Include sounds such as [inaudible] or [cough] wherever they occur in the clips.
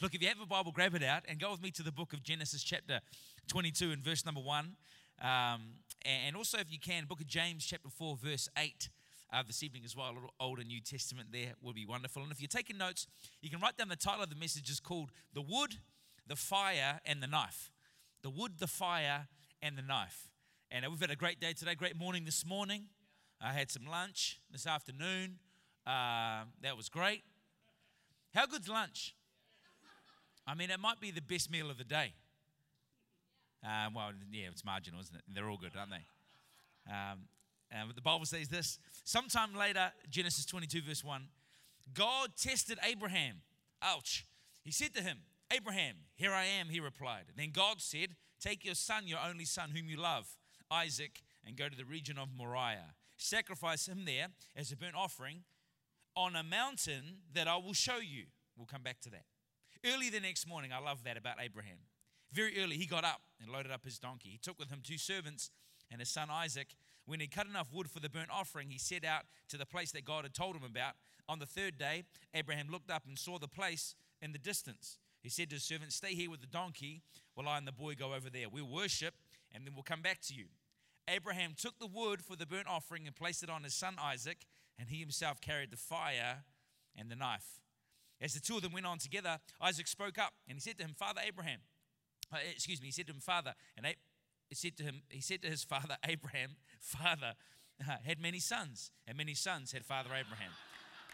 Look, if you have a Bible, grab it out and go with me to the book of Genesis, chapter 22, and verse number 1. Um, and also, if you can, book of James, chapter 4, verse 8. Uh, this evening as well, a little Old and New Testament there will be wonderful. And if you're taking notes, you can write down the title of the message is called The Wood, the Fire, and the Knife. The Wood, the Fire, and the Knife. And uh, we've had a great day today, great morning this morning. I had some lunch this afternoon. Uh, that was great. How good's lunch? I mean, it might be the best meal of the day. Um, well, yeah, it's marginal, isn't it? They're all good, aren't they? Um, but the Bible says this. Sometime later, Genesis 22, verse 1, God tested Abraham. Ouch. He said to him, Abraham, here I am, he replied. Then God said, Take your son, your only son, whom you love, Isaac, and go to the region of Moriah. Sacrifice him there as a burnt offering on a mountain that I will show you. We'll come back to that. Early the next morning, I love that about Abraham. Very early, he got up and loaded up his donkey. He took with him two servants and his son Isaac. When he cut enough wood for the burnt offering, he set out to the place that God had told him about. On the third day, Abraham looked up and saw the place in the distance. He said to his servant, Stay here with the donkey while I and the boy go over there. We'll worship and then we'll come back to you. Abraham took the wood for the burnt offering and placed it on his son Isaac, and he himself carried the fire and the knife. As the two of them went on together, Isaac spoke up and he said to him, Father Abraham, uh, excuse me, he said to him, Father, and he said to him, he said to his father [laughs] Abraham, Father, uh, had many sons, and many sons had Father Abraham.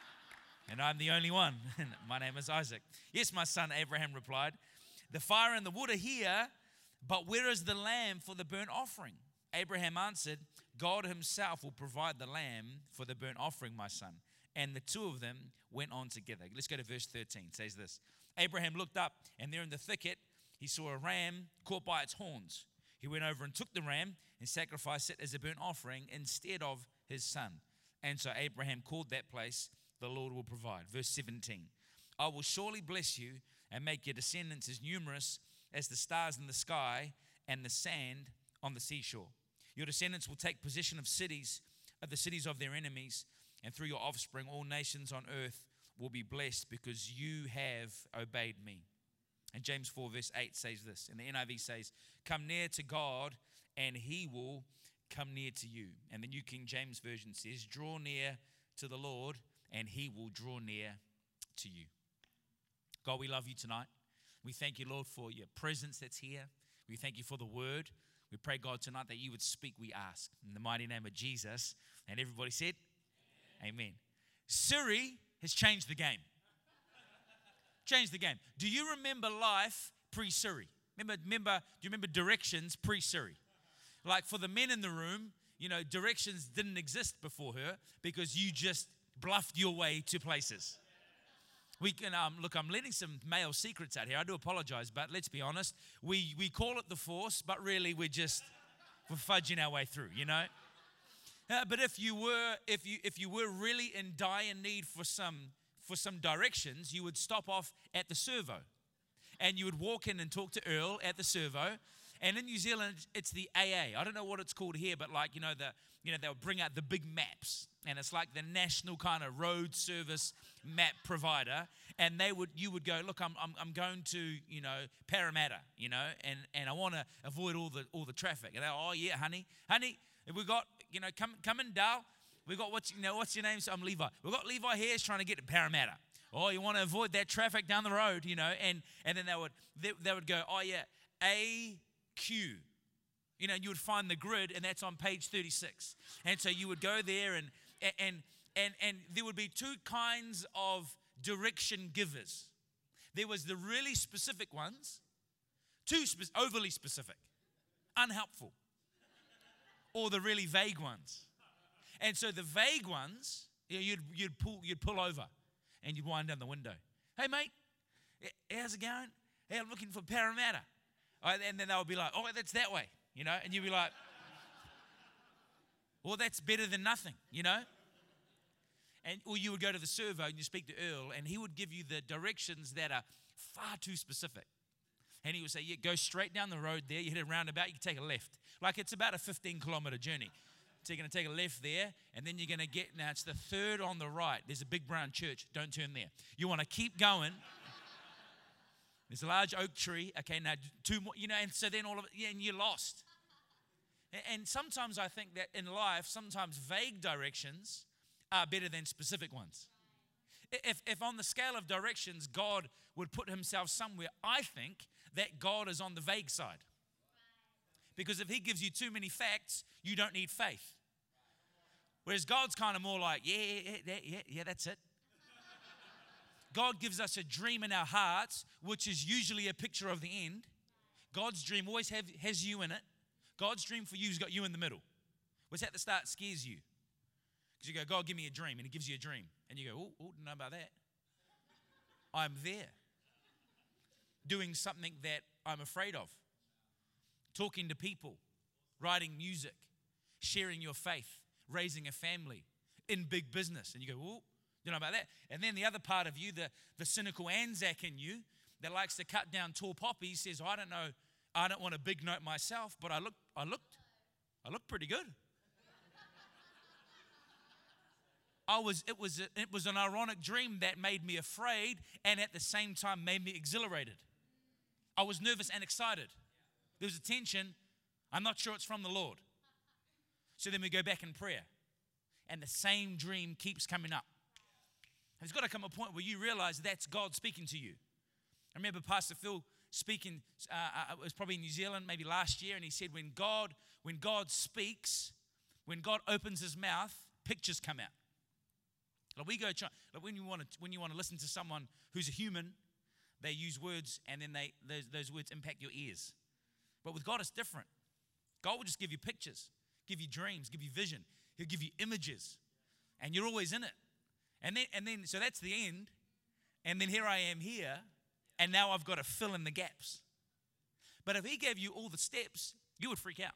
[laughs] and I'm the only one. [laughs] my name is Isaac. Yes, my son, Abraham replied, The fire and the wood are here, but where is the lamb for the burnt offering? Abraham answered, God himself will provide the lamb for the burnt offering, my son. And the two of them went on together. Let's go to verse 13. It says this Abraham looked up, and there in the thicket, he saw a ram caught by its horns. He went over and took the ram and sacrificed it as a burnt offering instead of his son. And so Abraham called that place, The Lord will provide. Verse 17 I will surely bless you and make your descendants as numerous as the stars in the sky and the sand on the seashore. Your descendants will take possession of cities, of the cities of their enemies, and through your offspring, all nations on earth will be blessed because you have obeyed me. And James 4, verse 8 says this, and the NIV says, Come near to God, and he will come near to you. And the New King James Version says, Draw near to the Lord, and he will draw near to you. God, we love you tonight. We thank you, Lord, for your presence that's here. We thank you for the word. We pray, God, tonight that you would speak, we ask. In the mighty name of Jesus. And everybody said, Amen. Siri has changed the game. changed the game. Do you remember life pre Siri? Remember, remember, do you remember directions pre Siri? Like for the men in the room, you know, directions didn't exist before her because you just bluffed your way to places. We can um, look. I'm letting some male secrets out here. I do apologize, but let's be honest. We we call it the force, but really we're just we're fudging our way through. You know. Uh, but if you were if you if you were really in dire need for some for some directions, you would stop off at the servo, and you would walk in and talk to Earl at the servo. And in New Zealand, it's the AA. I don't know what it's called here, but like you know the you know they'll bring out the big maps and it's like the national kind of road service map provider and they would you would go look i'm, I'm, I'm going to you know parramatta you know and, and i want to avoid all the all the traffic and they oh yeah honey honey we got you know come come in dal we got what's you know what's your name? So i'm levi. We've got levi here trying to get to parramatta. Oh you want to avoid that traffic down the road you know and and then they would they, they would go oh yeah a q. You know you would find the grid and that's on page 36 and so you would go there and and, and, and there would be two kinds of direction givers. There was the really specific ones, too spe- overly specific, unhelpful, or the really vague ones. And so the vague ones, you'd, you'd, pull, you'd pull over and you'd wind down the window. Hey, mate, how's it going? Hey, I'm looking for Parramatta. And then they would be like, oh, that's that way, you know? And you'd be like, [laughs] well, that's better than nothing, you know? And, or you would go to the servo and you speak to Earl, and he would give you the directions that are far too specific. And he would say, Yeah, go straight down the road there, you hit a roundabout, you take a left. Like it's about a 15 kilometer journey. So you're going to take a left there, and then you're going to get, now it's the third on the right. There's a big brown church. Don't turn there. You want to keep going. There's a large oak tree. Okay, now two more, you know, and so then all of it, yeah, and you're lost. And sometimes I think that in life, sometimes vague directions are better than specific ones. If, if on the scale of directions, God would put himself somewhere, I think that God is on the vague side. Because if he gives you too many facts, you don't need faith. Whereas God's kind of more like, yeah, yeah, yeah, yeah, yeah, that's it. God gives us a dream in our hearts, which is usually a picture of the end. God's dream always have, has you in it. God's dream for you has got you in the middle. What's at the start scares you. Because you go, God, give me a dream. And He gives you a dream. And you go, oh, oh, don't know about that. I'm there. Doing something that I'm afraid of. Talking to people, writing music, sharing your faith, raising a family, in big business. And you go, oh, you know about that? And then the other part of you, the, the cynical Anzac in you, that likes to cut down tall poppies, says, I don't know I don't want a big note myself, but I look, I looked, I looked pretty good. [laughs] I was, it was, a, it was an ironic dream that made me afraid and at the same time made me exhilarated. I was nervous and excited. There was a tension. I'm not sure it's from the Lord. So then we go back in prayer, and the same dream keeps coming up. There's got to come a point where you realize that's God speaking to you. I remember Pastor Phil speaking, uh, uh, it was probably in New Zealand, maybe last year, and he said, when God, when God speaks, when God opens his mouth, pictures come out. Like we go, try. like when you want to, when you want to listen to someone who's a human, they use words, and then they those, those words impact your ears. But with God, it's different. God will just give you pictures, give you dreams, give you vision. He'll give you images, and you're always in it. And then, and then, so that's the end. And then here I am here and now I've got to fill in the gaps. But if he gave you all the steps, you would freak out.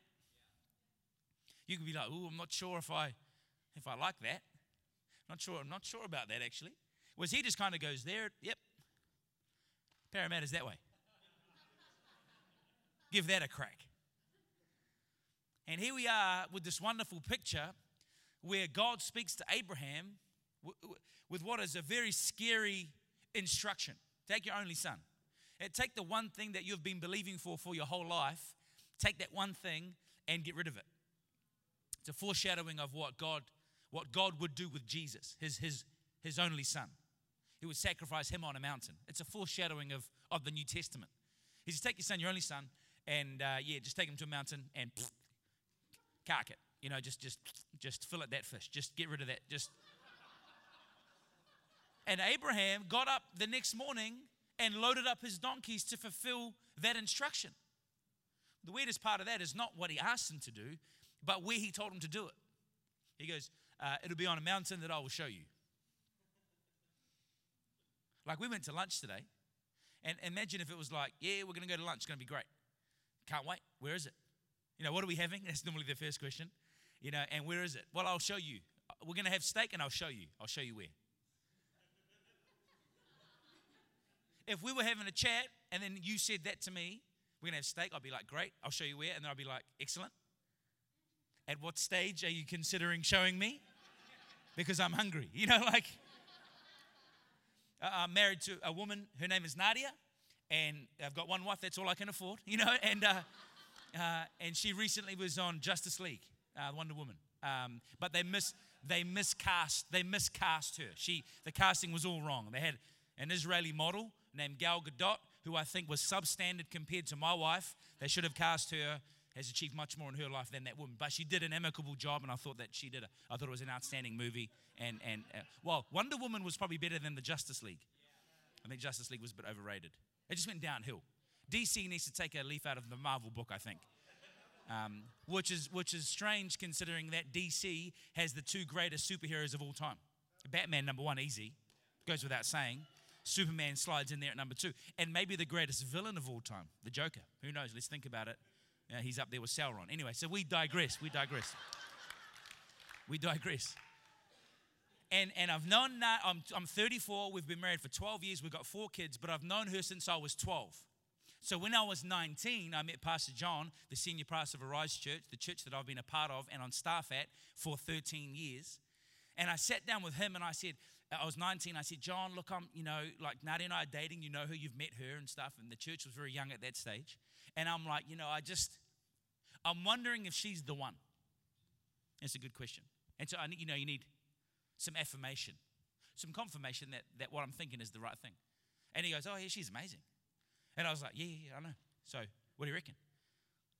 You could be like, "Oh, I'm not sure if I if I like that. Not sure. I'm not sure about that actually." Whereas he just kind of goes there. Yep. Parramatta's that way. Give that a crack. And here we are with this wonderful picture where God speaks to Abraham with what is a very scary instruction. Take your only son. And take the one thing that you've been believing for for your whole life, take that one thing and get rid of it. It's a foreshadowing of what God, what God would do with Jesus, his, his, his only son. He would sacrifice him on a mountain. It's a foreshadowing of, of the New Testament. He says, Take your son, your only son, and uh, yeah, just take him to a mountain and cark it. You know, just just just fill it that fish. Just get rid of that. Just and Abraham got up the next morning and loaded up his donkeys to fulfill that instruction. The weirdest part of that is not what he asked him to do, but where he told him to do it. He goes, uh, It'll be on a mountain that I will show you. Like we went to lunch today, and imagine if it was like, Yeah, we're going to go to lunch, it's going to be great. Can't wait. Where is it? You know, what are we having? [laughs] That's normally the first question. You know, and where is it? Well, I'll show you. We're going to have steak, and I'll show you. I'll show you where. [laughs] if we were having a chat and then you said that to me, we're going to have steak, I'll be like, great, I'll show you where. And then I'll be like, excellent. At what stage are you considering showing me? [laughs] Because I'm hungry. You know, like, I'm married to a woman, her name is Nadia, and I've got one wife, that's all I can afford, you know, and, uh, uh, and she recently was on Justice League, uh, Wonder Woman. Um, but they mis they miscast they miscast her. She the casting was all wrong. They had an Israeli model named Gal Gadot, who I think was substandard compared to my wife. They should have cast her. Has achieved much more in her life than that woman, but she did an amicable job, and I thought that she did. A, I thought it was an outstanding movie, and and uh, well, Wonder Woman was probably better than the Justice League. I think Justice League was a bit overrated. It just went downhill. DC needs to take a leaf out of the Marvel book, I think. Um, which is which is strange considering that DC has the two greatest superheroes of all time. Batman number one, easy, goes without saying. Superman slides in there at number two. And maybe the greatest villain of all time, the Joker. Who knows? Let's think about it. He's up there with Sauron. Anyway, so we digress. We digress. we digress. And, and I've known that, I'm, I'm 34, we've been married for 12 years, we've got four kids, but I've known her since I was 12. So when I was 19, I met Pastor John, the senior pastor of Arise Church, the church that I've been a part of and on staff at for 13 years. And I sat down with him and I said, I was 19. I said, John, look, I'm, you know, like Nadia and I are dating. You know her, you've met her and stuff. And the church was very young at that stage. And I'm like, you know, I just, I'm wondering if she's the one. That's a good question. And so I need, you know, you need some affirmation, some confirmation that, that what I'm thinking is the right thing. And he goes, oh, yeah, she's amazing. And I was like, yeah, yeah, I know. So what do you reckon?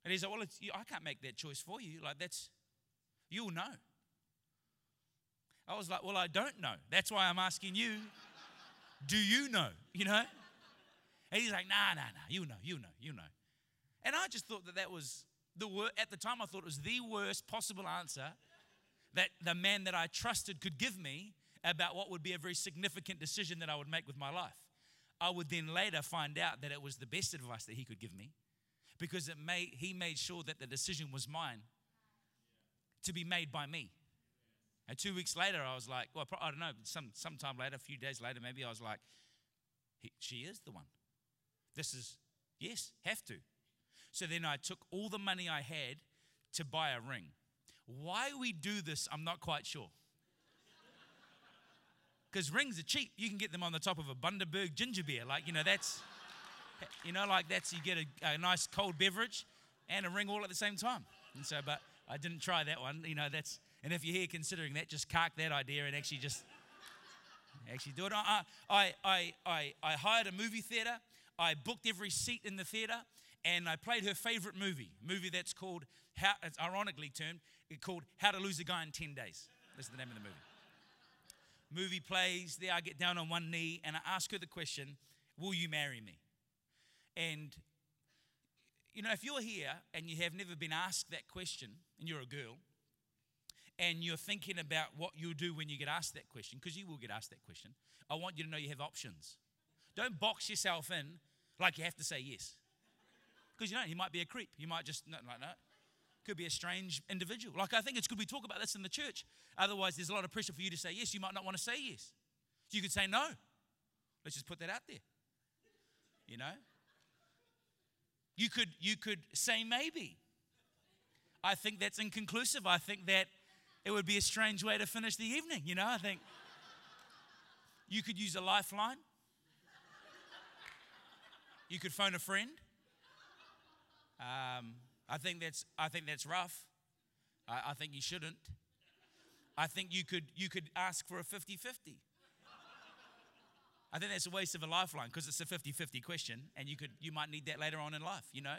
And he's like, well, I can't make that choice for you. Like, that's, you'll know. I was like, well, I don't know. That's why I'm asking you, do you know? You know? And he's like, nah, nah, nah, you know, you know, you know. And I just thought that that was the wor- at the time I thought it was the worst possible answer that the man that I trusted could give me about what would be a very significant decision that I would make with my life. I would then later find out that it was the best advice that he could give me because it made, he made sure that the decision was mine to be made by me. And two weeks later, I was like, well, I don't know, some sometime later, a few days later, maybe I was like, she is the one. This is, yes, have to. So then I took all the money I had to buy a ring. Why we do this, I'm not quite sure. Because rings are cheap. You can get them on the top of a Bundaberg ginger beer. Like, you know, that's, you know, like that's, you get a, a nice cold beverage and a ring all at the same time. And so, but I didn't try that one. You know, that's, and if you're here considering that, just cark that idea and actually just, actually do it. I, I, I, I, I hired a movie theater. I booked every seat in the theater and I played her favorite movie, movie that's called, how, it's ironically termed, called How to Lose a Guy in 10 Days. That's the name of the movie. Movie plays, there I get down on one knee and I ask her the question, Will you marry me? And, you know, if you're here and you have never been asked that question and you're a girl, and you're thinking about what you'll do when you get asked that question, because you will get asked that question, I want you to know you have options. Don't box yourself in like you have to say yes. Because you know, he might be a creep. You might just, no, like, no. Could be a strange individual. Like, I think it's good we talk about this in the church. Otherwise, there's a lot of pressure for you to say yes. You might not want to say yes. You could say no. Let's just put that out there. You know? You could, you could say maybe. I think that's inconclusive. I think that it would be a strange way to finish the evening. You know, I think you could use a lifeline. You could phone a friend. Um, I think that's I think that's rough. I, I, think you shouldn't. I think you could you could ask for a 50-50. I think that's a waste of a lifeline because it's a 50-50 question and you could you might need that later on in life, you know.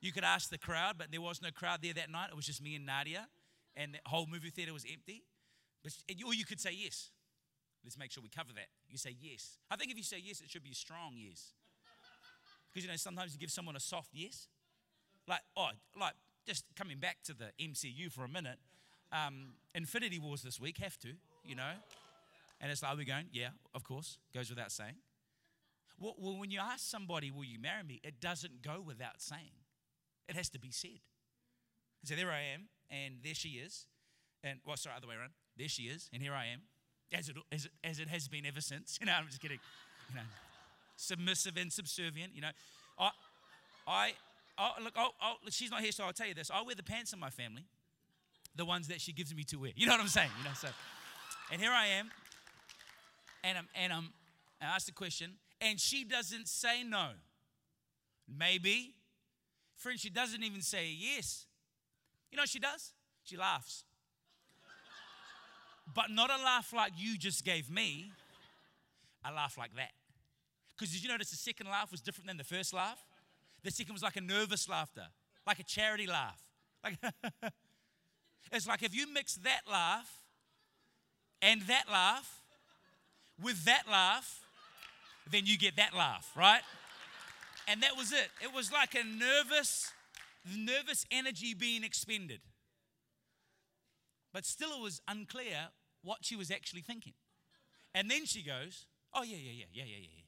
You could ask the crowd, but there was no crowd there that night. It was just me and Nadia, and the whole movie theater was empty. But, or you could say yes. Let's make sure we cover that. You say yes. I think if you say yes, it should be a strong yes. Because you know, sometimes you give someone a soft yes. Like, oh, like just coming back to the MCU for a minute. Um, Infinity Wars this week have to, you know. And it's like, are we going? Yeah, of course. Goes without saying. Well, when you ask somebody, will you marry me? It doesn't go without saying. It has to be said. So there I am, and there she is. And, well, sorry, other way around. There she is, and here I am, as it, as it, as it has been ever since. [laughs] You know, I'm just kidding. You know, submissive and subservient. You know, I, I, oh, look, oh, oh, she's not here, so I'll tell you this. Oh, I wear the pants in my family, the ones that she gives me to wear. You know what I'm saying? You know, so, and here I am, and I'm, and I'm, I ask the question, and she doesn't say no. Maybe. Friend, she doesn't even say yes. You know what she does? She laughs. but not a laugh like you just gave me, a laugh like that. Because did you notice the second laugh was different than the first laugh? The second was like a nervous laughter, like a charity laugh. Like [laughs] it's like if you mix that laugh and that laugh with that laugh, then you get that laugh, right? And that was it. It was like a nervous, nervous energy being expended. But still, it was unclear what she was actually thinking. And then she goes, Oh, yeah, yeah, yeah, yeah, yeah, yeah.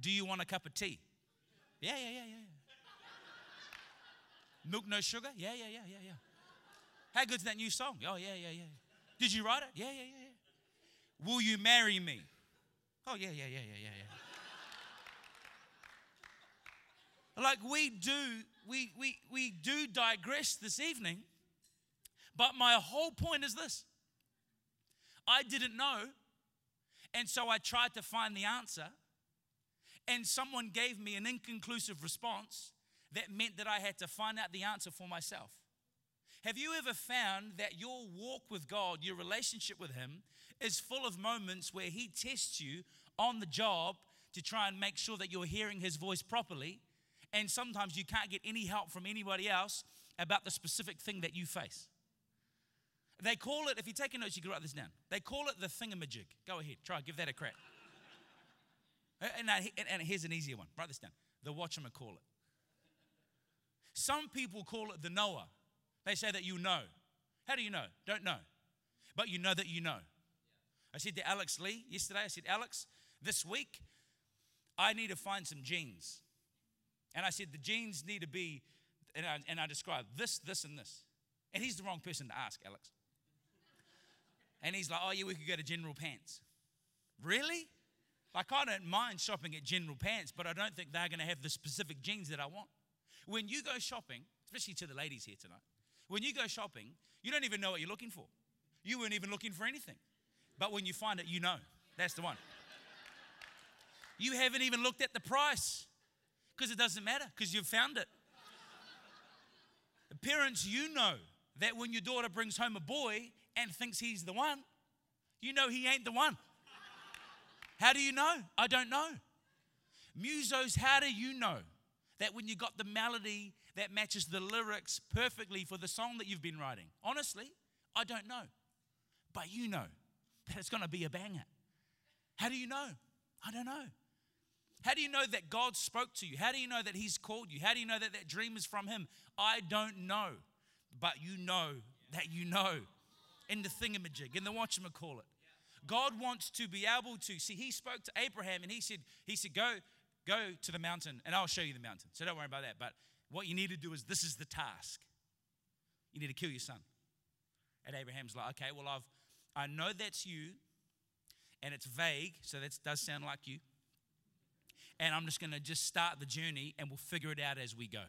Do you want a cup of tea? Yeah, yeah, yeah, yeah. Milk, no sugar? Yeah, yeah, yeah, yeah, yeah. How good's that new song? Oh, yeah, yeah, yeah. Did you write it? Yeah, yeah, yeah, yeah. Will you marry me? Oh, yeah, yeah, yeah, yeah, yeah, yeah. Like we do, we, we, we do digress this evening, But my whole point is this I didn't know, and so I tried to find the answer, and someone gave me an inconclusive response that meant that I had to find out the answer for myself. Have you ever found that your walk with God, your relationship with Him, is full of moments where He tests you on the job to try and make sure that you're hearing His voice properly? And sometimes you can't get any help from anybody else about the specific thing that you face. They call it, if you take a note, you can write this down. They call it the thingamajig. Go ahead, try, give that a crack. And, and here's an easier one. Write this down. The whatchamacallit. Call it. Some people call it the knower. They say that you know. How do you know? Don't know. But you know that you know. I said to Alex Lee yesterday, I said, Alex, this week, I need to find some jeans. And I said, the jeans need to be, and I, and I described this, this, and this. And he's the wrong person to ask, Alex. And he's like, oh, yeah, we could go to General Pants. Really? Like, I don't mind shopping at General Pants, but I don't think they're going to have the specific jeans that I want. When you go shopping, especially to the ladies here tonight, when you go shopping, you don't even know what you're looking for. You weren't even looking for anything. But when you find it, you know. That's the one. You haven't even looked at the price because it doesn't matter because you've found it. Parents, you know that when your daughter brings home a boy and thinks he's the one, you know he ain't the one. How do you know? I don't know. Musos, how do you know that when you got the melody that matches the lyrics perfectly for the song that you've been writing? Honestly, I don't know. But you know that it's going to be a banger. How do you know? I don't know. How do you know that God spoke to you? How do you know that He's called you? How do you know that that dream is from Him? I don't know. But you know that you know in the thingamajig, in the whatchamacallit. God wants to be able to see. He spoke to Abraham and he said, He said, Go, go to the mountain and I'll show you the mountain. So don't worry about that. But what you need to do is this is the task. You need to kill your son. And Abraham's like, okay, well, I've I know that's you, and it's vague, so that does sound like you. And I'm just gonna just start the journey and we'll figure it out as we go.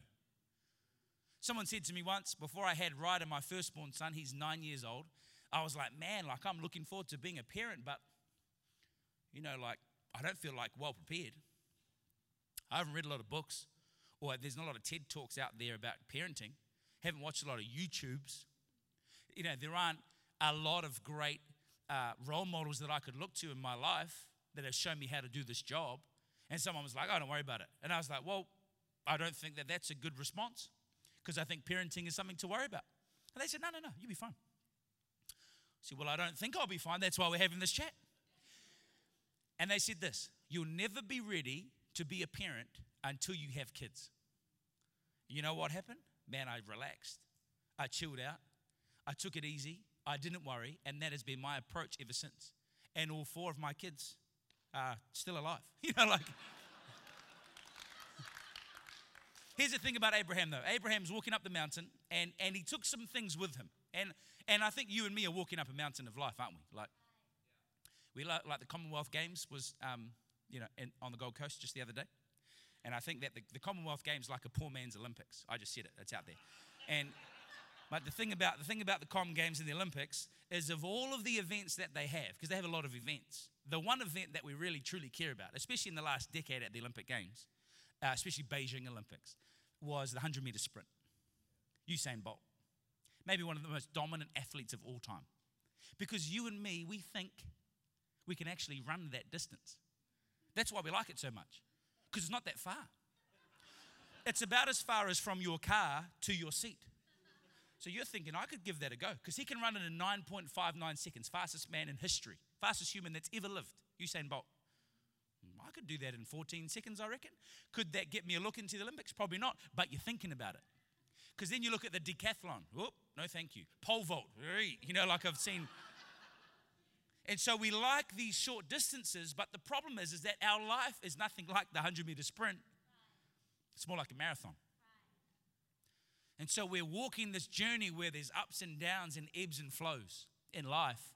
Someone said to me once, before I had Ryder, my firstborn son, he's nine years old, I was like, man, like I'm looking forward to being a parent, but you know, like I don't feel like well prepared. I haven't read a lot of books, or there's not a lot of TED talks out there about parenting. Haven't watched a lot of YouTubes. You know, there aren't a lot of great uh, role models that I could look to in my life that have shown me how to do this job. And someone was like, oh, don't worry about it. And I was like, well, I don't think that that's a good response because I think parenting is something to worry about. And they said, no, no, no, you'll be fine. I said, well, I don't think I'll be fine. That's why we're having this chat. And they said this you'll never be ready to be a parent until you have kids. You know what happened? Man, I relaxed. I chilled out. I took it easy. I didn't worry. And that has been my approach ever since. And all four of my kids are still alive. [laughs] You know, like. [laughs] Here's the thing about Abraham, though. Abraham's walking up the mountain, and, and he took some things with him. And, and I think you and me are walking up a mountain of life, aren't we? Like, we like, like the Commonwealth Games was, um, you know, in, on the Gold Coast just the other day. And I think that the, the Commonwealth Games like a poor man's Olympics. I just said it. It's out there. And but the thing about the thing about the Com Games and the Olympics is of all of the events that they have, because they have a lot of events. The one event that we really truly care about, especially in the last decade at the Olympic Games, uh, especially Beijing Olympics, was the 100 meter sprint. Usain Bolt, maybe one of the most dominant athletes of all time. Because you and me, we think we can actually run that distance. That's why we like it so much, because it's not that far. It's about as far as from your car to your seat. So you're thinking, I could give that a go, because he can run it in 9.59 seconds, fastest man in history, fastest human that's ever lived, Usain Bolt. Hmm, I could do that in 14 seconds, I reckon. Could that get me a look into the Olympics? Probably not, but you're thinking about it. Because then you look at the decathlon. Whoop, no thank you. Pole vault. You know, like I've seen. And so we like these short distances, but the problem is, is that our life is nothing like the 100 meter sprint. It's more like a marathon. And so we're walking this journey where there's ups and downs and ebbs and flows in life.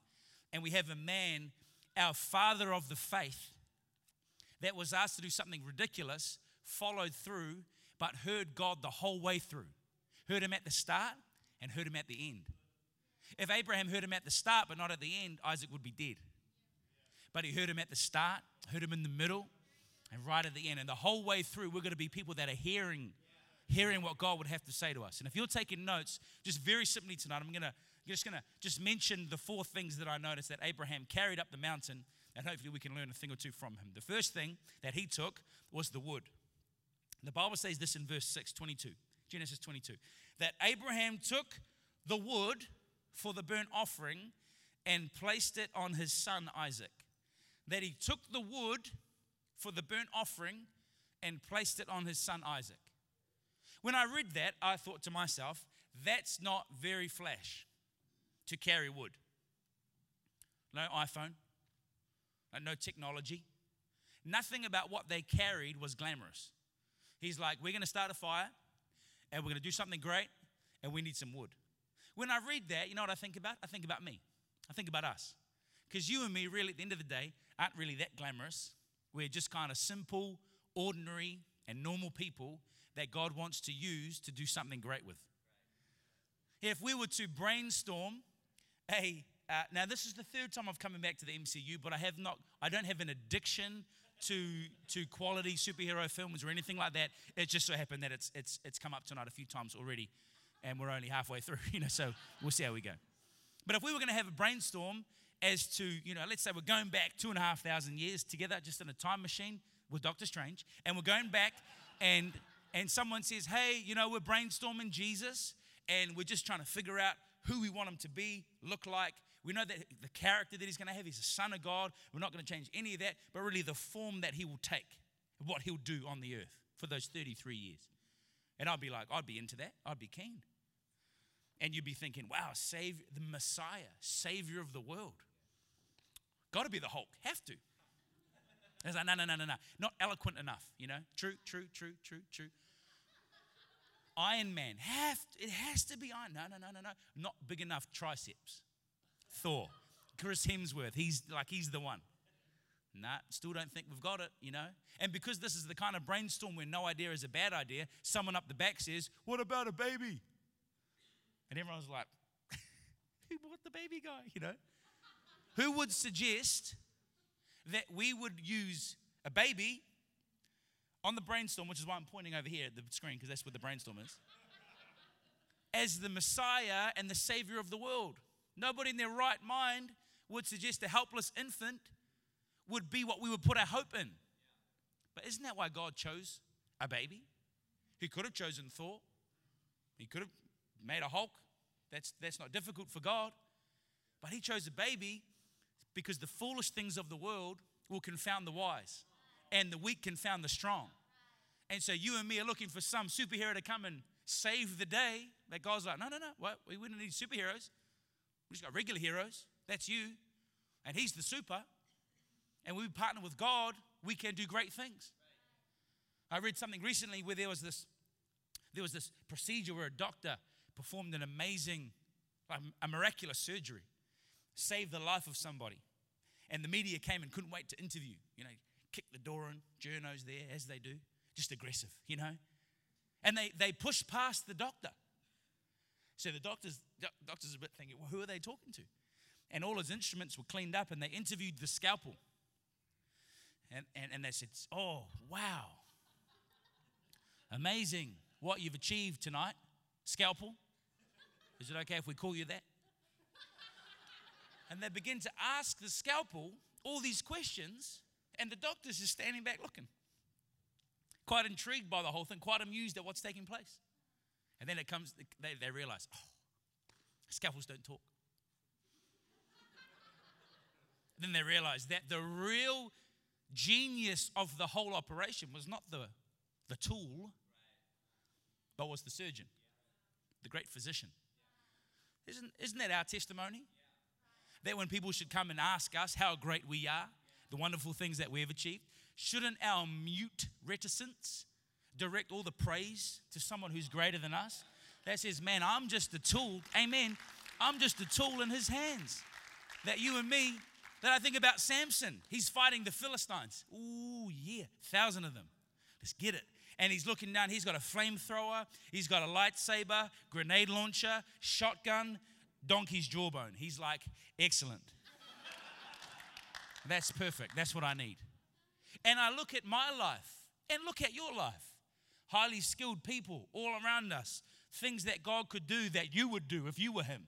And we have a man, our father of the faith, that was asked to do something ridiculous, followed through, but heard God the whole way through. Heard him at the start and heard him at the end. if Abraham heard him at the start but not at the end, Isaac would be dead. But he heard him at the start, heard him in the middle, and right at the end. And the whole way through, we're going to be people that are hearing, hearing what God would have to say to us. And if you're taking notes, just very simply tonight, I'm going to just going to just mention the four things that I noticed that Abraham carried up the mountain, and hopefully we can learn a thing or two from him. The first thing that he took was the wood. The Bible says this in verse 6, 22, Genesis 22, that Abraham took the wood for the burnt offering and placed it on his son Isaac. That he took the wood for the burnt offering and placed it on his son Isaac. When I read that, I thought to myself, that's not very flash to carry wood. No iPhone, no technology. Nothing about what they carried was glamorous. He's like, We're going to start a fire and we're going to do something great and we need some wood. When I read that, you know what I think about? I think about me. I think about us. Because you and me, really, at the end of the day, aren't really that glamorous. We're just kind of simple, ordinary, and normal people that God wants to use to do something great with. If we were to brainstorm a uh, now this is the third time I've come back to the MCU, but I have not. I don't have an addiction to to quality superhero films or anything like that. It just so happened that it's it's it's come up tonight a few times already, and we're only halfway [laughs] through. You know, so we'll see how we go. But if we were going to have a brainstorm as to you know, let's say we're going back two and a half thousand years together, just in a time machine with Doctor Strange, and we're going back, and and someone says, hey, you know, we're brainstorming Jesus, and we're just trying to figure out who we want him to be, look like. We know that the character that he's going to have, he's a son of God. We're not going to change any of that, but really the form that he will take, what he'll do on the earth for those 33 years. And I'd be like, I'd be into that. I'd be keen. And you'd be thinking, wow, save the Messiah, Savior of the world. Got to be the Hulk. Have to. It's like, no, no, no, no, no. Not eloquent enough, you know? True, true, true, true, true. Iron Man. Have to, it has to be Iron. No, no, no, no, no. Not big enough triceps. Thor. Chris Hemsworth. He's like he's the one. Nah, still don't think we've got it, you know? And because this is the kind of brainstorm where no idea is a bad idea, someone up the back says, What about a baby? And everyone's like, [laughs] What the baby guy, you know? Who would suggest that we would use a baby on the brainstorm, which is why I'm pointing over here at the screen, because that's where the brainstorm is, as the Messiah and the Savior of the world. Nobody in their right mind would suggest a helpless infant would be what we would put our hope in. But isn't that why God chose a baby? He could have chosen Thor. He could have made a Hulk. That's, that's not difficult for God. But he chose a baby because the foolish things of the world will confound the wise and the weak confound the strong. And so you and me are looking for some superhero to come and save the day. That God's like, no, no, no. What? We wouldn't need superheroes. We just got regular heroes. That's you. And He's the super. And we partner with God, we can do great things. I read something recently where there was this there was this procedure where a doctor performed an amazing, a miraculous surgery, saved the life of somebody. And the media came and couldn't wait to interview. You know, kick the door in, journos there, as they do, just aggressive, you know. And they, they pushed past the doctor. So the doctors, doctors are a bit thinking, well, who are they talking to? And all his instruments were cleaned up and they interviewed the scalpel. And, and, and they said, oh, wow. Amazing what you've achieved tonight, scalpel. Is it okay if we call you that? And they begin to ask the scalpel all these questions and the doctor's just standing back looking, quite intrigued by the whole thing, quite amused at what's taking place. And then it comes, they, they realize, oh, scalpels don't talk. [laughs] then they realize that the real genius of the whole operation was not the, the tool, but was the surgeon, the great physician. Isn't, isn't that our testimony? That when people should come and ask us how great we are, the wonderful things that we have achieved? Shouldn't our mute reticence direct all the praise to someone who's greater than us? That says, Man, I'm just a tool. Amen. I'm just a tool in his hands. That you and me, that I think about Samson. He's fighting the Philistines. Ooh, yeah, thousand of them. Let's get it. And he's looking down. He's got a flamethrower, he's got a lightsaber, grenade launcher, shotgun, donkey's jawbone. He's like, excellent. That's perfect. That's what I need. And I look at my life and look at your life. Highly skilled people all around us, things that God could do that you would do if you were Him.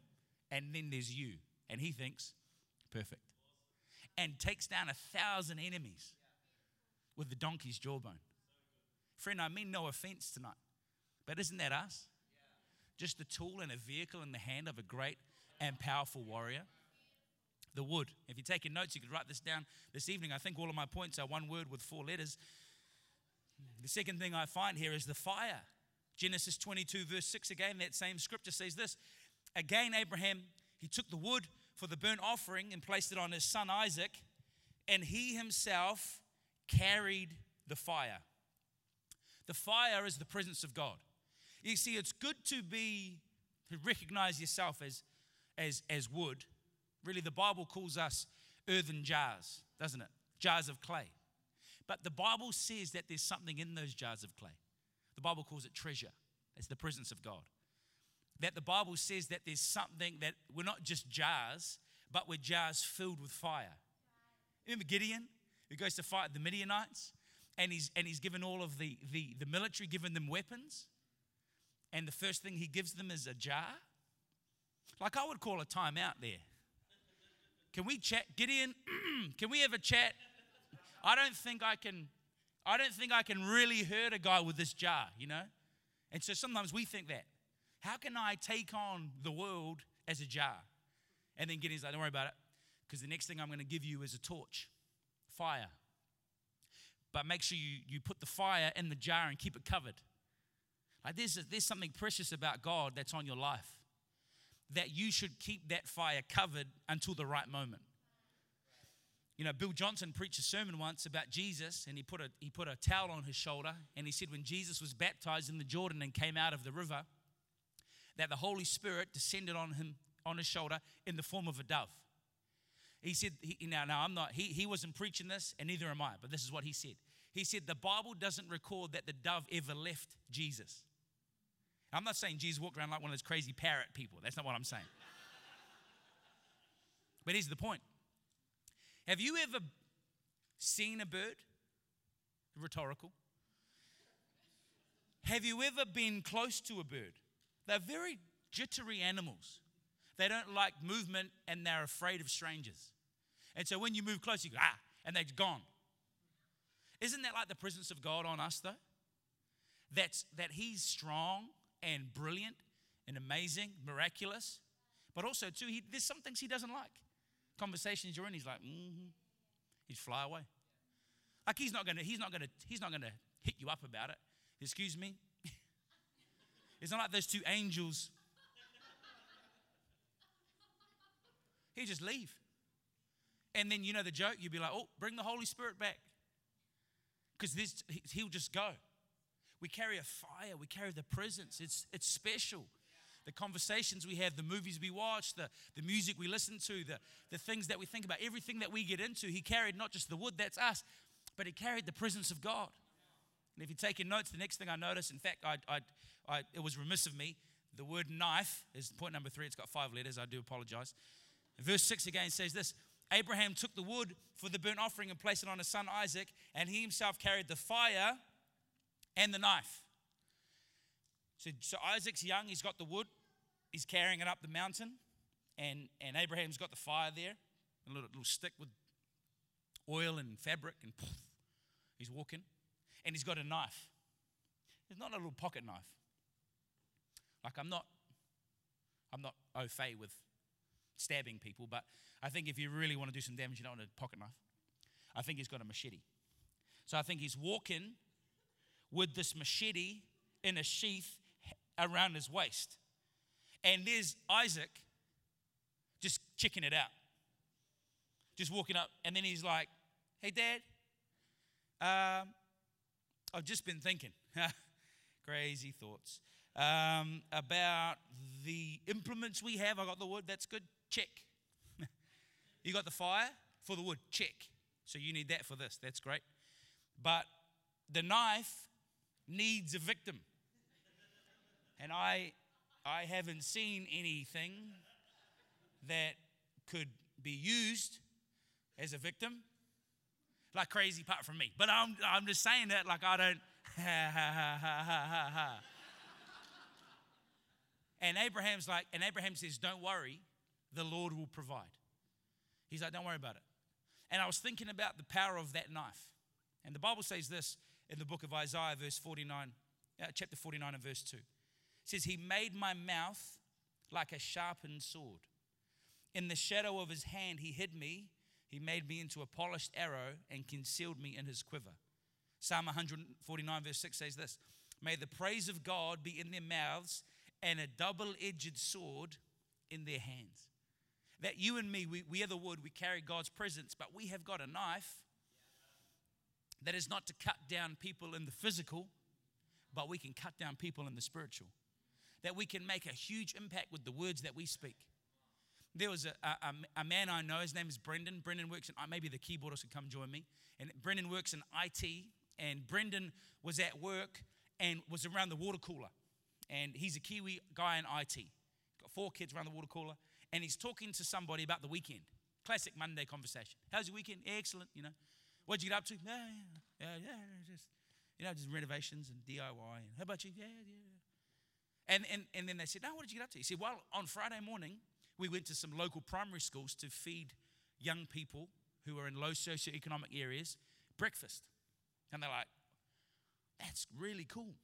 And then there's you. And He thinks, perfect. And takes down a thousand enemies with the donkey's jawbone. Friend, I mean no offense tonight, but isn't that us? Just a tool and a vehicle in the hand of a great and powerful warrior. The wood. If you're taking notes, you could write this down this evening. I think all of my points are one word with four letters. The second thing I find here is the fire. Genesis 22, verse 6 again, that same scripture says this. Again, Abraham, he took the wood for the burnt offering and placed it on his son Isaac, and he himself carried the fire. The fire is the presence of God. You see, it's good to be to recognize yourself as as as wood. Really, the Bible calls us earthen jars, doesn't it? Jars of clay. But the Bible says that there's something in those jars of clay. The Bible calls it treasure. It's the presence of God. That the Bible says that there's something that we're not just jars, but we're jars filled with fire. Remember Gideon, who goes to fight the Midianites, and he's and he's given all of the the, the military, given them weapons, and the first thing he gives them is a jar. Like I would call a timeout there. Can we chat, Gideon? [clears throat] can we have a chat? I don't think I can. I don't think I can really hurt a guy with this jar, you know. And so sometimes we think that. How can I take on the world as a jar? And then Gideon's like, don't worry about it, because the next thing I'm going to give you is a torch, fire. But make sure you, you put the fire in the jar and keep it covered. Like there's, there's something precious about God that's on your life that you should keep that fire covered until the right moment. You know, Bill Johnson preached a sermon once about Jesus, and he put a he put a towel on his shoulder, and he said when Jesus was baptized in the Jordan and came out of the river, that the Holy Spirit descended on him on his shoulder in the form of a dove. He said, he, now, now I'm not, he, he wasn't preaching this, and neither am I, but this is what he said. He said, the Bible doesn't record that the dove ever left Jesus. I'm not saying Jesus walked around like one of those crazy parrot people. That's not what I'm saying. [laughs] but here's the point Have you ever seen a bird? Rhetorical. Have you ever been close to a bird? They're very jittery animals. They don't like movement and they're afraid of strangers. And so when you move close, you go, ah, and they're gone. Isn't that like the presence of God on us, though? That's, that He's strong and brilliant and amazing, miraculous, but also, too, he, there's some things He doesn't like. Conversations you're in, He's like, mm-hmm. He'd fly away. Like He's not gonna, He's not gonna, He's not gonna hit you up about it. Excuse me? [laughs] it's not like those two angels. [laughs] He'd just leave. And then you know the joke, you'd be like, oh, bring the Holy Spirit back. Because this he'll just go. We carry a fire, we carry the presence. It's, it's special. The conversations we have, the movies we watch, the, the music we listen to, the, the things that we think about, everything that we get into, he carried not just the wood, that's us, but he carried the presence of God. And if you're taking notes, the next thing I noticed, in fact, I, I, I, it was remiss of me. The word knife is point number three. It's got five letters. I do apologize. Verse 6 again says this Abraham took the wood for the burnt offering and placed it on his son Isaac, and he himself carried the fire and the knife. So, so Isaac's young, he's got the wood, he's carrying it up the mountain, and, and Abraham's got the fire there, a little, little stick with oil and fabric, and poof, he's walking, and he's got a knife. It's not a little pocket knife. Like I'm not, I'm not au fait with stabbing people, but I think if you really want to do some damage, you don't want a pocket knife. I think he's got a machete. So I think he's walking with this machete in a sheath around his waist. And there's Isaac just checking it out. Just walking up. And then he's like, Hey, Dad, um, I've just been thinking. [laughs] Crazy thoughts. Um, about the implements we have. I got the wood, that's good. Check. [laughs] you got the fire for the wood? Check. So you need that for this. That's great. But the knife needs a victim. And I I haven't seen anything that could be used as a victim, like crazy apart from me. But I'm, I'm just saying that like I don't. [laughs] And Abraham's like, and Abraham says, Don't worry, the Lord will provide. He's like, Don't worry about it. And I was thinking about the power of that knife. And the Bible says this in the book of Isaiah, verse 49, uh, chapter 49 and verse 2. Says, He made my mouth like a sharpened sword. In the shadow of his hand, he hid me. He made me into a polished arrow and concealed me in his quiver. Psalm 149, verse 6 says this May the praise of God be in their mouths and a double edged sword in their hands. That you and me, we, we are the wood, we carry God's presence, but we have got a knife that is not to cut down people in the physical, but we can cut down people in the spiritual. That we can make a huge impact with the words that we speak. There was a, a, a man I know, his name is Brendan. Brendan works in, uh, maybe the keyboardist could come join me. And Brendan works in IT, and Brendan was at work and was around the water cooler and he's a Kiwi guy in IT. Got four kids around the water cooler, and he's talking to somebody about the weekend. Classic Monday conversation. How's your weekend? Excellent, you know. What'd you get up to? Yeah, yeah, yeah, yeah just you know, just renovations and DIY. And how about you? Yeah, yeah. And, and, and then they said, No, what did you get up to? He said, Well, on Friday morning, we went to some local primary schools to feed young people who are in low socioeconomic areas breakfast. And they're like, That's really cool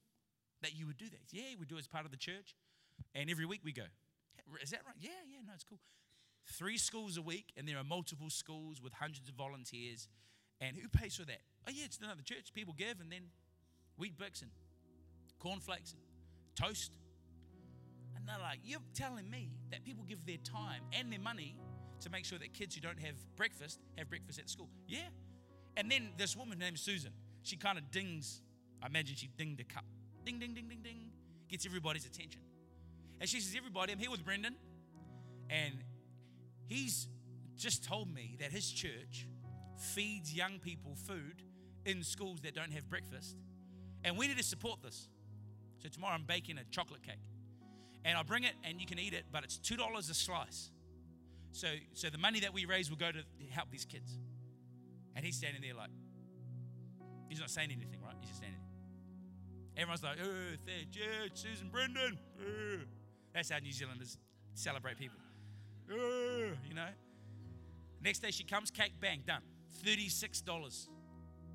that you would do that. Yeah, we do it as part of the church. And every week we go. Is that right? Yeah, yeah, no, it's cool. Three schools a week, and there are multiple schools with hundreds of volunteers. And who pays for that? Oh, yeah, it's another church. People give, and then Weet-Bix and cornflakes and toast. And they're like, You're telling me that people give their time and their money to make sure that kids who don't have breakfast have breakfast at school? Yeah. And then this woman named Susan, she kind of dings, I imagine she dinged a cup Ding, ding, ding, ding, ding. Gets everybody's attention. And she says, Everybody, I'm here with Brendan. And he's just told me that his church feeds young people food in schools that don't have breakfast. And we need to support this. So tomorrow I'm baking a chocolate cake. And I'll bring it and you can eat it, but it's $2 a slice. So, so the money that we raise will go to help these kids. And he's standing there like, he's not saying anything, right? He's just standing there. Everyone's like, oh, yeah, Susan Brendan. That's how New Zealanders celebrate people. You know. Next day she comes, cake, bang, done. $36.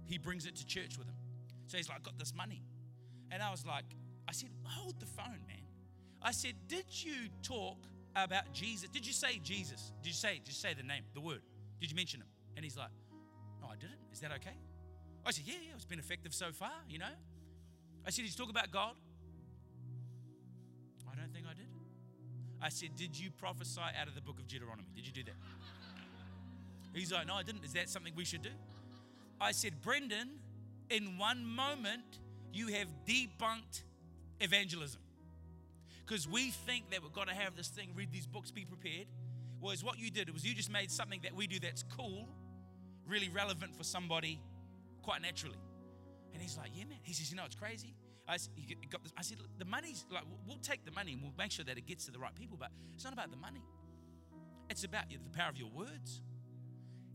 He brings it to church with him. So he's like, got this money. And I was like, I said, hold the phone, man. I said, did you talk about Jesus? Did you say Jesus? Did you say, you say the name, the word? Did you mention him? And he's like, no, I didn't. Is that okay? I said, yeah, yeah, it's been effective so far, you know. I said, Did you talk about God? I don't think I did. I said, Did you prophesy out of the book of Deuteronomy? Did you do that? He's like, No, I didn't. Is that something we should do? I said, Brendan, in one moment, you have debunked evangelism. Because we think that we've got to have this thing, read these books, be prepared. Whereas what you did was you just made something that we do that's cool, really relevant for somebody quite naturally. And he's like, Yeah, man. He says, You know, it's crazy. I, got this. I said, The money's like, we'll take the money and we'll make sure that it gets to the right people, but it's not about the money. It's about the power of your words.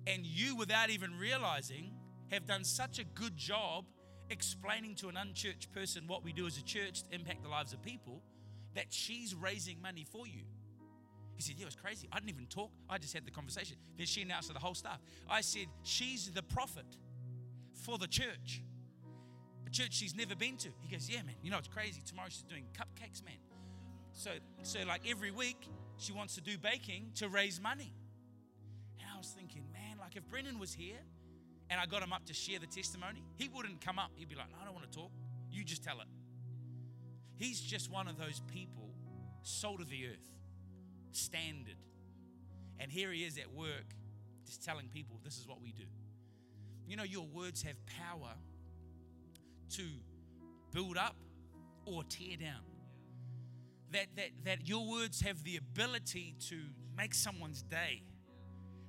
And you, without even realizing, have done such a good job explaining to an unchurched person what we do as a church to impact the lives of people that she's raising money for you. He said, Yeah, it was crazy. I didn't even talk. I just had the conversation. Then she announced to the whole staff. I said, She's the prophet for the church a church she's never been to. He goes, Yeah, man, you know, it's crazy. Tomorrow she's doing cupcakes, man. So, so like every week, she wants to do baking to raise money. And I was thinking, man, like if Brendan was here and I got him up to share the testimony, he wouldn't come up. He'd be like, no, I don't want to talk. You just tell it. He's just one of those people, salt of the earth, standard. And here he is at work, just telling people this is what we do. You know, your words have power to build up or tear down. That, that, that your words have the ability to make someone's day.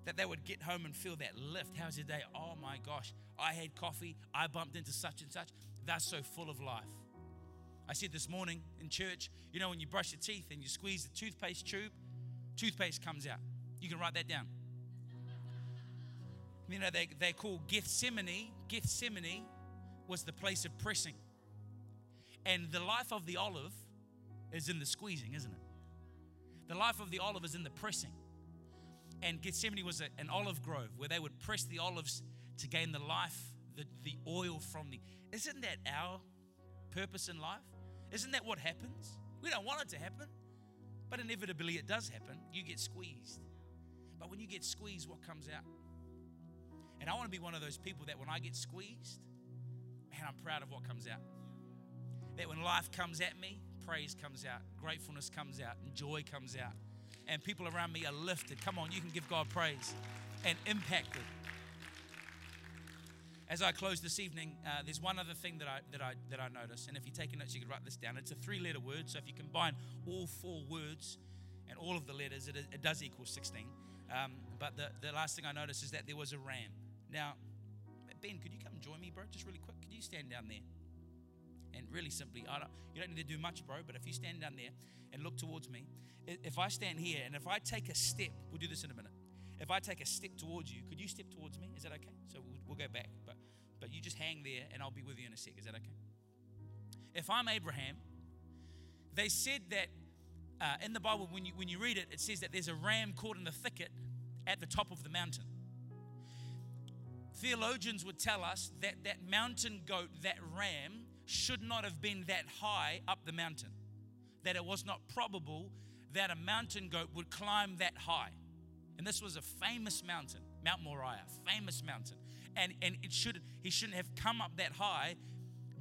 That they would get home and feel that lift. How's your day? Oh my gosh, I had coffee, I bumped into such and such. That's so full of life. I said this morning in church, you know, when you brush your teeth and you squeeze the toothpaste tube, toothpaste comes out. You can write that down. You know, they, they call Gethsemane, Gethsemane was the place of pressing. And the life of the olive is in the squeezing, isn't it? The life of the olive is in the pressing. And Gethsemane was a, an olive grove where they would press the olives to gain the life, the, the oil from the. Isn't that our purpose in life? Isn't that what happens? We don't want it to happen, but inevitably it does happen. You get squeezed. But when you get squeezed, what comes out? And I want to be one of those people that when I get squeezed, man, I'm proud of what comes out. That when life comes at me, praise comes out, gratefulness comes out, and joy comes out. And people around me are lifted. Come on, you can give God praise and impacted. As I close this evening, uh, there's one other thing that I, that, I, that I notice. And if you're taking notes, you could write this down. It's a three letter word. So if you combine all four words and all of the letters, it, it does equal 16. Um, but the, the last thing I noticed is that there was a ram. Now, Ben, could you come join me, bro? Just really quick. Could you stand down there? And really simply, I don't, you don't need to do much, bro, but if you stand down there and look towards me, if I stand here and if I take a step, we'll do this in a minute. If I take a step towards you, could you step towards me? Is that okay? So we'll, we'll go back, but but you just hang there and I'll be with you in a sec. Is that okay? If I'm Abraham, they said that uh, in the Bible, when you, when you read it, it says that there's a ram caught in the thicket at the top of the mountain. Theologians would tell us that that mountain goat, that ram, should not have been that high up the mountain. That it was not probable that a mountain goat would climb that high. And this was a famous mountain, Mount Moriah, famous mountain. And, and it should he shouldn't have come up that high,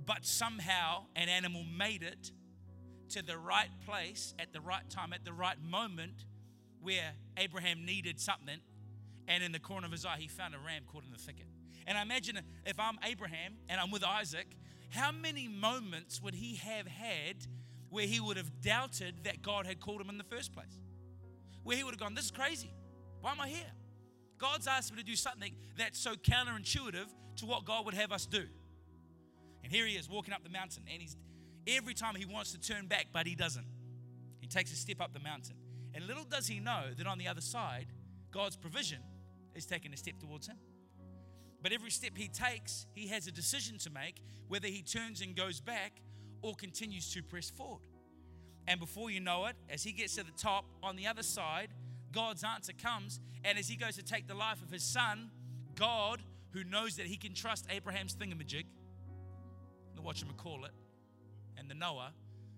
but somehow an animal made it to the right place at the right time, at the right moment where Abraham needed something. And in the corner of his eye, he found a ram caught in the thicket. And I imagine if I'm Abraham and I'm with Isaac, how many moments would he have had where he would have doubted that God had called him in the first place? Where he would have gone, This is crazy. Why am I here? God's asked me to do something that's so counterintuitive to what God would have us do. And here he is walking up the mountain, and he's every time he wants to turn back, but he doesn't. He takes a step up the mountain. And little does he know that on the other side, God's provision is taking a step towards him. But every step he takes, he has a decision to make whether he turns and goes back or continues to press forward. And before you know it, as he gets to the top, on the other side, God's answer comes. And as he goes to take the life of his son, God, who knows that he can trust Abraham's thingamajig, the call it, and the Noah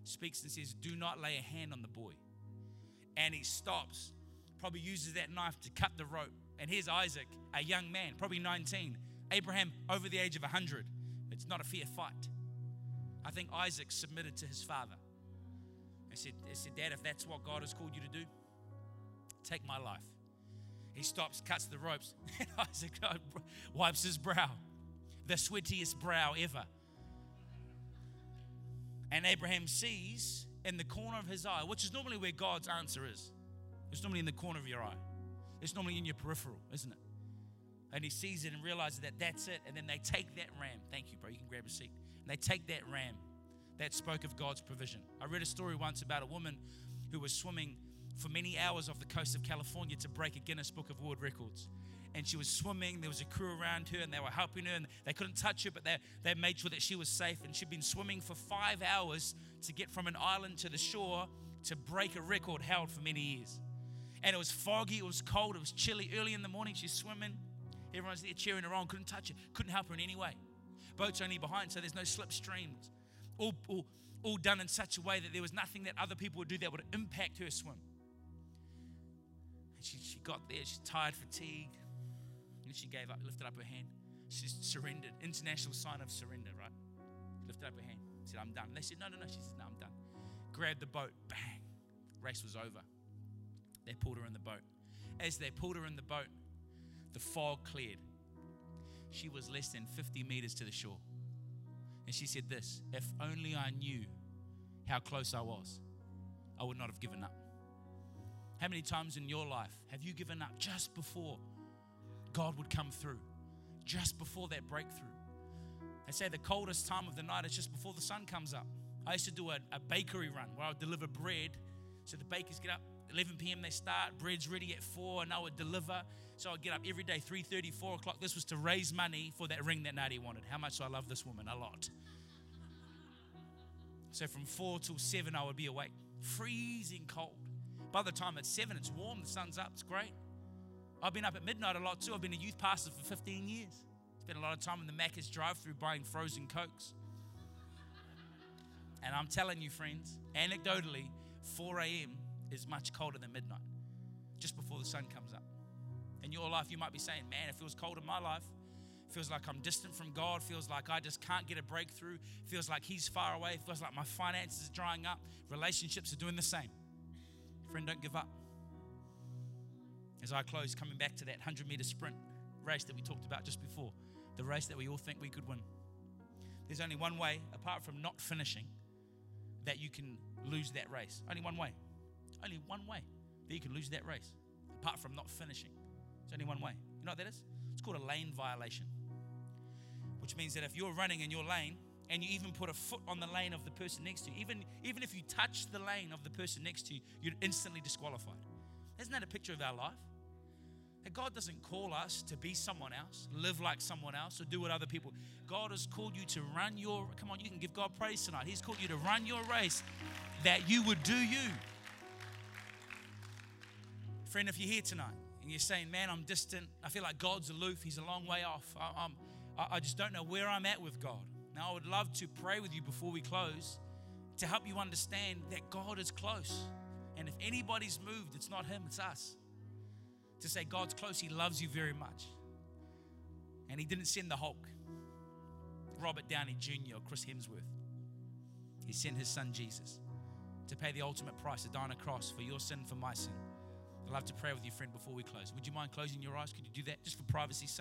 speaks and says, Do not lay a hand on the boy. And he stops, probably uses that knife to cut the rope. And here's Isaac, a young man, probably 19. Abraham, over the age of 100. It's not a fair fight. I think Isaac submitted to his father. He said, said, Dad, if that's what God has called you to do, take my life. He stops, cuts the ropes, [laughs] and Isaac uh, wipes his brow, the sweatiest brow ever. And Abraham sees in the corner of his eye, which is normally where God's answer is. It's normally in the corner of your eye. It's normally in your peripheral, isn't it? And he sees it and realizes that that's it. And then they take that ram. Thank you, bro. You can grab a seat. And they take that ram that spoke of God's provision. I read a story once about a woman who was swimming for many hours off the coast of California to break a Guinness Book of World Records. And she was swimming, there was a crew around her, and they were helping her, and they couldn't touch her, but they, they made sure that she was safe. And she'd been swimming for five hours to get from an island to the shore to break a record held for many years. And it was foggy, it was cold, it was chilly. Early in the morning, she's swimming. Everyone's there cheering her on, couldn't touch her, couldn't help her in any way. Boat's only behind, so there's no slipstreams. All, all, all done in such a way that there was nothing that other people would do that would impact her swim. She, she got there, she's tired, fatigued, and she gave up, lifted up her hand. She surrendered. International sign of surrender, right? Lifted up her hand, said, I'm done. They said, No, no, no. She said, No, I'm done. Grabbed the boat, bang. Race was over. They pulled her in the boat. As they pulled her in the boat, the fog cleared. She was less than 50 meters to the shore. And she said this If only I knew how close I was, I would not have given up. How many times in your life have you given up just before God would come through? Just before that breakthrough. They say the coldest time of the night is just before the sun comes up. I used to do a, a bakery run where I would deliver bread. So the bakers get up 11 p.m. they start. Bread's ready at 4, and I would deliver. So I'd get up every day, 3.30, 4 o'clock. This was to raise money for that ring that Nadia wanted. How much do I love this woman? A lot. So from 4 till 7, I would be awake. Freezing cold. By the time it's 7, it's warm, the sun's up, it's great. I've been up at midnight a lot too. I've been a youth pastor for 15 years. Spent a lot of time in the Macca's drive through buying frozen Cokes. And I'm telling you, friends, anecdotally, 4 a.m. is much colder than midnight, just before the sun comes up. In your life, you might be saying, Man, it feels cold in my life. Feels like I'm distant from God. Feels like I just can't get a breakthrough. Feels like He's far away. Feels like my finances are drying up. Relationships are doing the same. Friend, don't give up. As I close, coming back to that 100 meter sprint race that we talked about just before, the race that we all think we could win. There's only one way, apart from not finishing, that you can lose that race. Only one way. Only one way that you can lose that race, apart from not finishing. There's only one way. You know what that is? It's called a lane violation, which means that if you're running in your lane and you even put a foot on the lane of the person next to you, even, even if you touch the lane of the person next to you, you're instantly disqualified. Isn't that a picture of our life? That God doesn't call us to be someone else, live like someone else, or do what other people. God has called you to run your, come on, you can give God praise tonight. He's called you to run your race that you would do you. Friend, if you're here tonight and you're saying, man, I'm distant, I feel like God's aloof, He's a long way off, I, I'm, I just don't know where I'm at with God. Now, I would love to pray with you before we close to help you understand that God is close. And if anybody's moved, it's not Him, it's us to say God's close, He loves you very much. And He didn't send the Hulk, Robert Downey Jr. or Chris Hemsworth. He sent His Son Jesus to pay the ultimate price, to die on a cross for your sin, for my sin. I'd love to pray with you, friend, before we close. Would you mind closing your eyes? Could you do that just for privacy's sake?